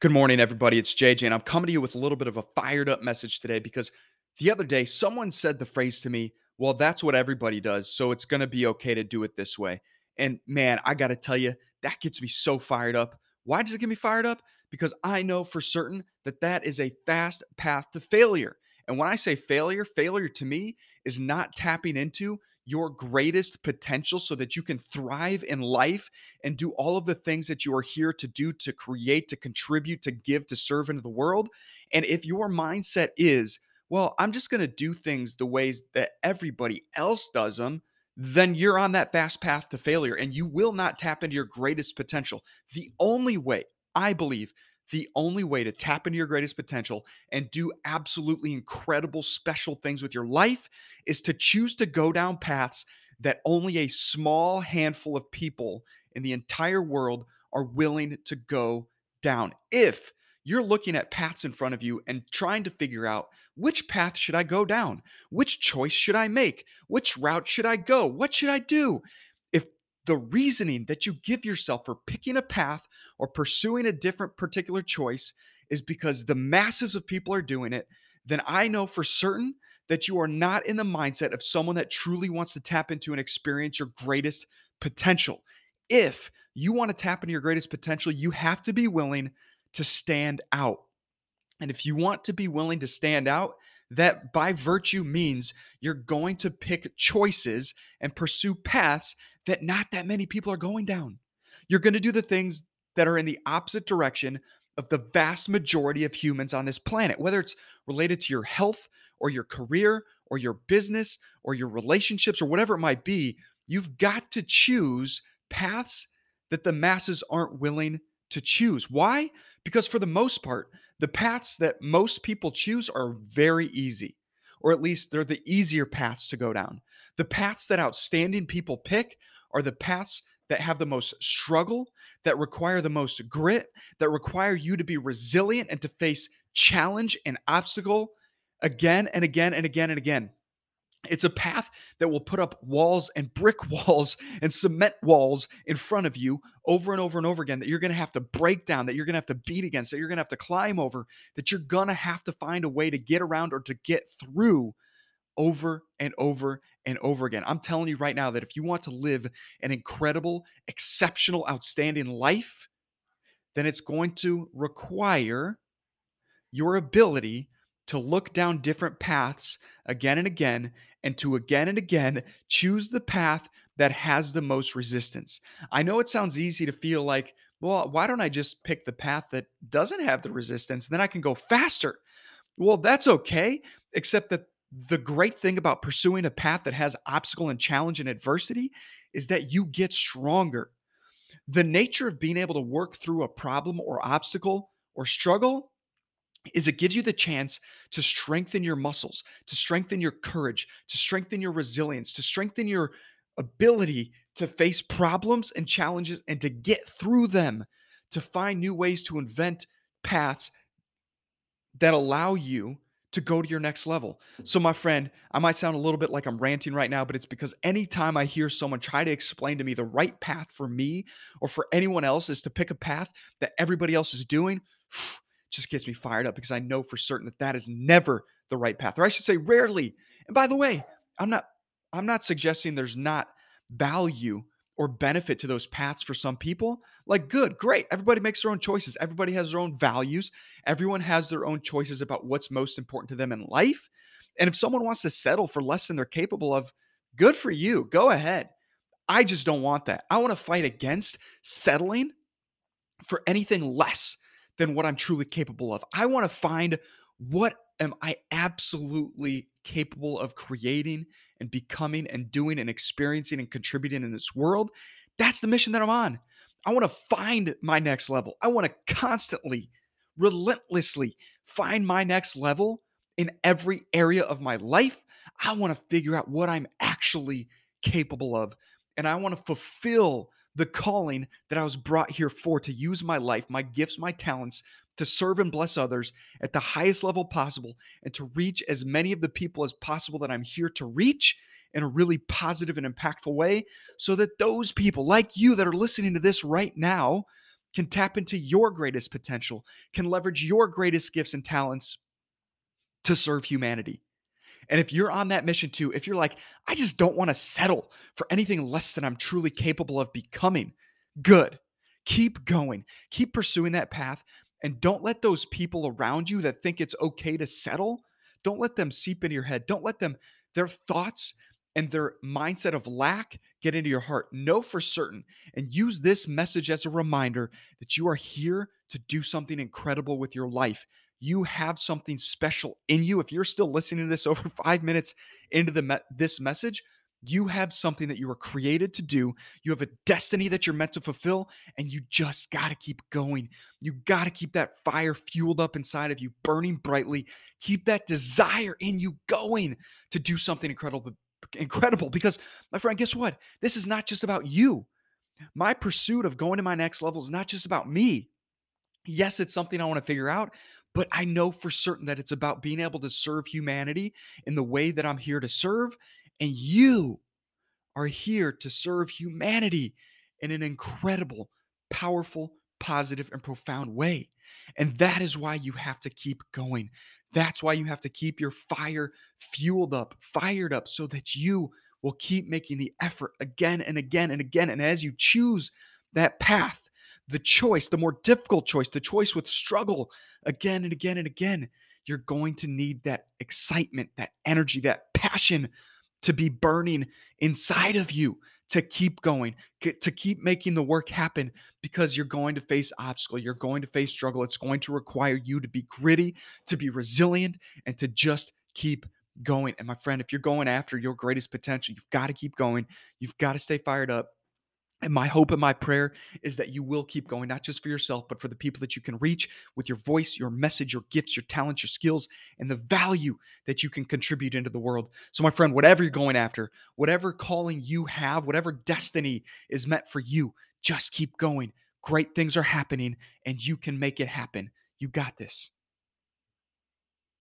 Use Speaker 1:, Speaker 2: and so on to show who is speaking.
Speaker 1: Good morning, everybody. It's JJ, and I'm coming to you with a little bit of a fired up message today because the other day someone said the phrase to me, Well, that's what everybody does. So it's going to be okay to do it this way. And man, I got to tell you, that gets me so fired up. Why does it get me fired up? Because I know for certain that that is a fast path to failure. And when I say failure, failure to me is not tapping into your greatest potential so that you can thrive in life and do all of the things that you are here to do to create, to contribute, to give, to serve into the world. And if your mindset is, well, I'm just going to do things the ways that everybody else does them, then you're on that fast path to failure and you will not tap into your greatest potential. The only way, I believe, the only way to tap into your greatest potential and do absolutely incredible, special things with your life is to choose to go down paths that only a small handful of people in the entire world are willing to go down. If you're looking at paths in front of you and trying to figure out which path should I go down? Which choice should I make? Which route should I go? What should I do? The reasoning that you give yourself for picking a path or pursuing a different particular choice is because the masses of people are doing it, then I know for certain that you are not in the mindset of someone that truly wants to tap into and experience your greatest potential. If you want to tap into your greatest potential, you have to be willing to stand out. And if you want to be willing to stand out, that by virtue means you're going to pick choices and pursue paths that not that many people are going down. You're going to do the things that are in the opposite direction of the vast majority of humans on this planet, whether it's related to your health or your career or your business or your relationships or whatever it might be. You've got to choose paths that the masses aren't willing to choose. Why? Because for the most part, the paths that most people choose are very easy, or at least they're the easier paths to go down. The paths that outstanding people pick are the paths that have the most struggle, that require the most grit, that require you to be resilient and to face challenge and obstacle again and again and again and again. It's a path that will put up walls and brick walls and cement walls in front of you over and over and over again that you're going to have to break down, that you're going to have to beat against, that you're going to have to climb over, that you're going to have to find a way to get around or to get through over and over and over again. I'm telling you right now that if you want to live an incredible, exceptional, outstanding life, then it's going to require your ability to look down different paths again and again and to again and again choose the path that has the most resistance. I know it sounds easy to feel like, well, why don't I just pick the path that doesn't have the resistance? Then I can go faster. Well, that's okay, except that the great thing about pursuing a path that has obstacle and challenge and adversity is that you get stronger. The nature of being able to work through a problem or obstacle or struggle is it gives you the chance to strengthen your muscles, to strengthen your courage, to strengthen your resilience, to strengthen your ability to face problems and challenges and to get through them, to find new ways to invent paths that allow you to go to your next level. So, my friend, I might sound a little bit like I'm ranting right now, but it's because anytime I hear someone try to explain to me the right path for me or for anyone else is to pick a path that everybody else is doing, just gets me fired up because I know for certain that that is never the right path, or I should say, rarely. And by the way, I'm not I'm not suggesting there's not value or benefit to those paths for some people. Like, good, great. Everybody makes their own choices. Everybody has their own values. Everyone has their own choices about what's most important to them in life. And if someone wants to settle for less than they're capable of, good for you. Go ahead. I just don't want that. I want to fight against settling for anything less than what I'm truly capable of. I want to find what am I absolutely capable of creating and becoming and doing and experiencing and contributing in this world. That's the mission that I'm on. I want to find my next level. I want to constantly, relentlessly find my next level in every area of my life. I want to figure out what I'm actually capable of. And I want to fulfill the calling that I was brought here for to use my life, my gifts, my talents to serve and bless others at the highest level possible and to reach as many of the people as possible that I'm here to reach in a really positive and impactful way so that those people like you that are listening to this right now can tap into your greatest potential, can leverage your greatest gifts and talents to serve humanity. And if you're on that mission too, if you're like, I just don't want to settle for anything less than I'm truly capable of becoming, good. Keep going, keep pursuing that path, and don't let those people around you that think it's okay to settle, don't let them seep into your head. Don't let them, their thoughts and their mindset of lack get into your heart. Know for certain and use this message as a reminder that you are here to do something incredible with your life you have something special in you. If you're still listening to this over five minutes into the me- this message, you have something that you were created to do. You have a destiny that you're meant to fulfill, and you just got to keep going. You got to keep that fire fueled up inside of you, burning brightly. Keep that desire in you going to do something incredible. Incredible, because my friend, guess what? This is not just about you. My pursuit of going to my next level is not just about me. Yes, it's something I want to figure out, but I know for certain that it's about being able to serve humanity in the way that I'm here to serve. And you are here to serve humanity in an incredible, powerful, positive, and profound way. And that is why you have to keep going. That's why you have to keep your fire fueled up, fired up, so that you will keep making the effort again and again and again. And as you choose that path, the choice, the more difficult choice, the choice with struggle again and again and again, you're going to need that excitement, that energy, that passion to be burning inside of you to keep going, to keep making the work happen because you're going to face obstacle, you're going to face struggle. It's going to require you to be gritty, to be resilient, and to just keep going. And my friend, if you're going after your greatest potential, you've got to keep going. You've got to stay fired up. And my hope and my prayer is that you will keep going, not just for yourself, but for the people that you can reach with your voice, your message, your gifts, your talents, your skills, and the value that you can contribute into the world. So, my friend, whatever you're going after, whatever calling you have, whatever destiny is meant for you, just keep going. Great things are happening, and you can make it happen. You got this.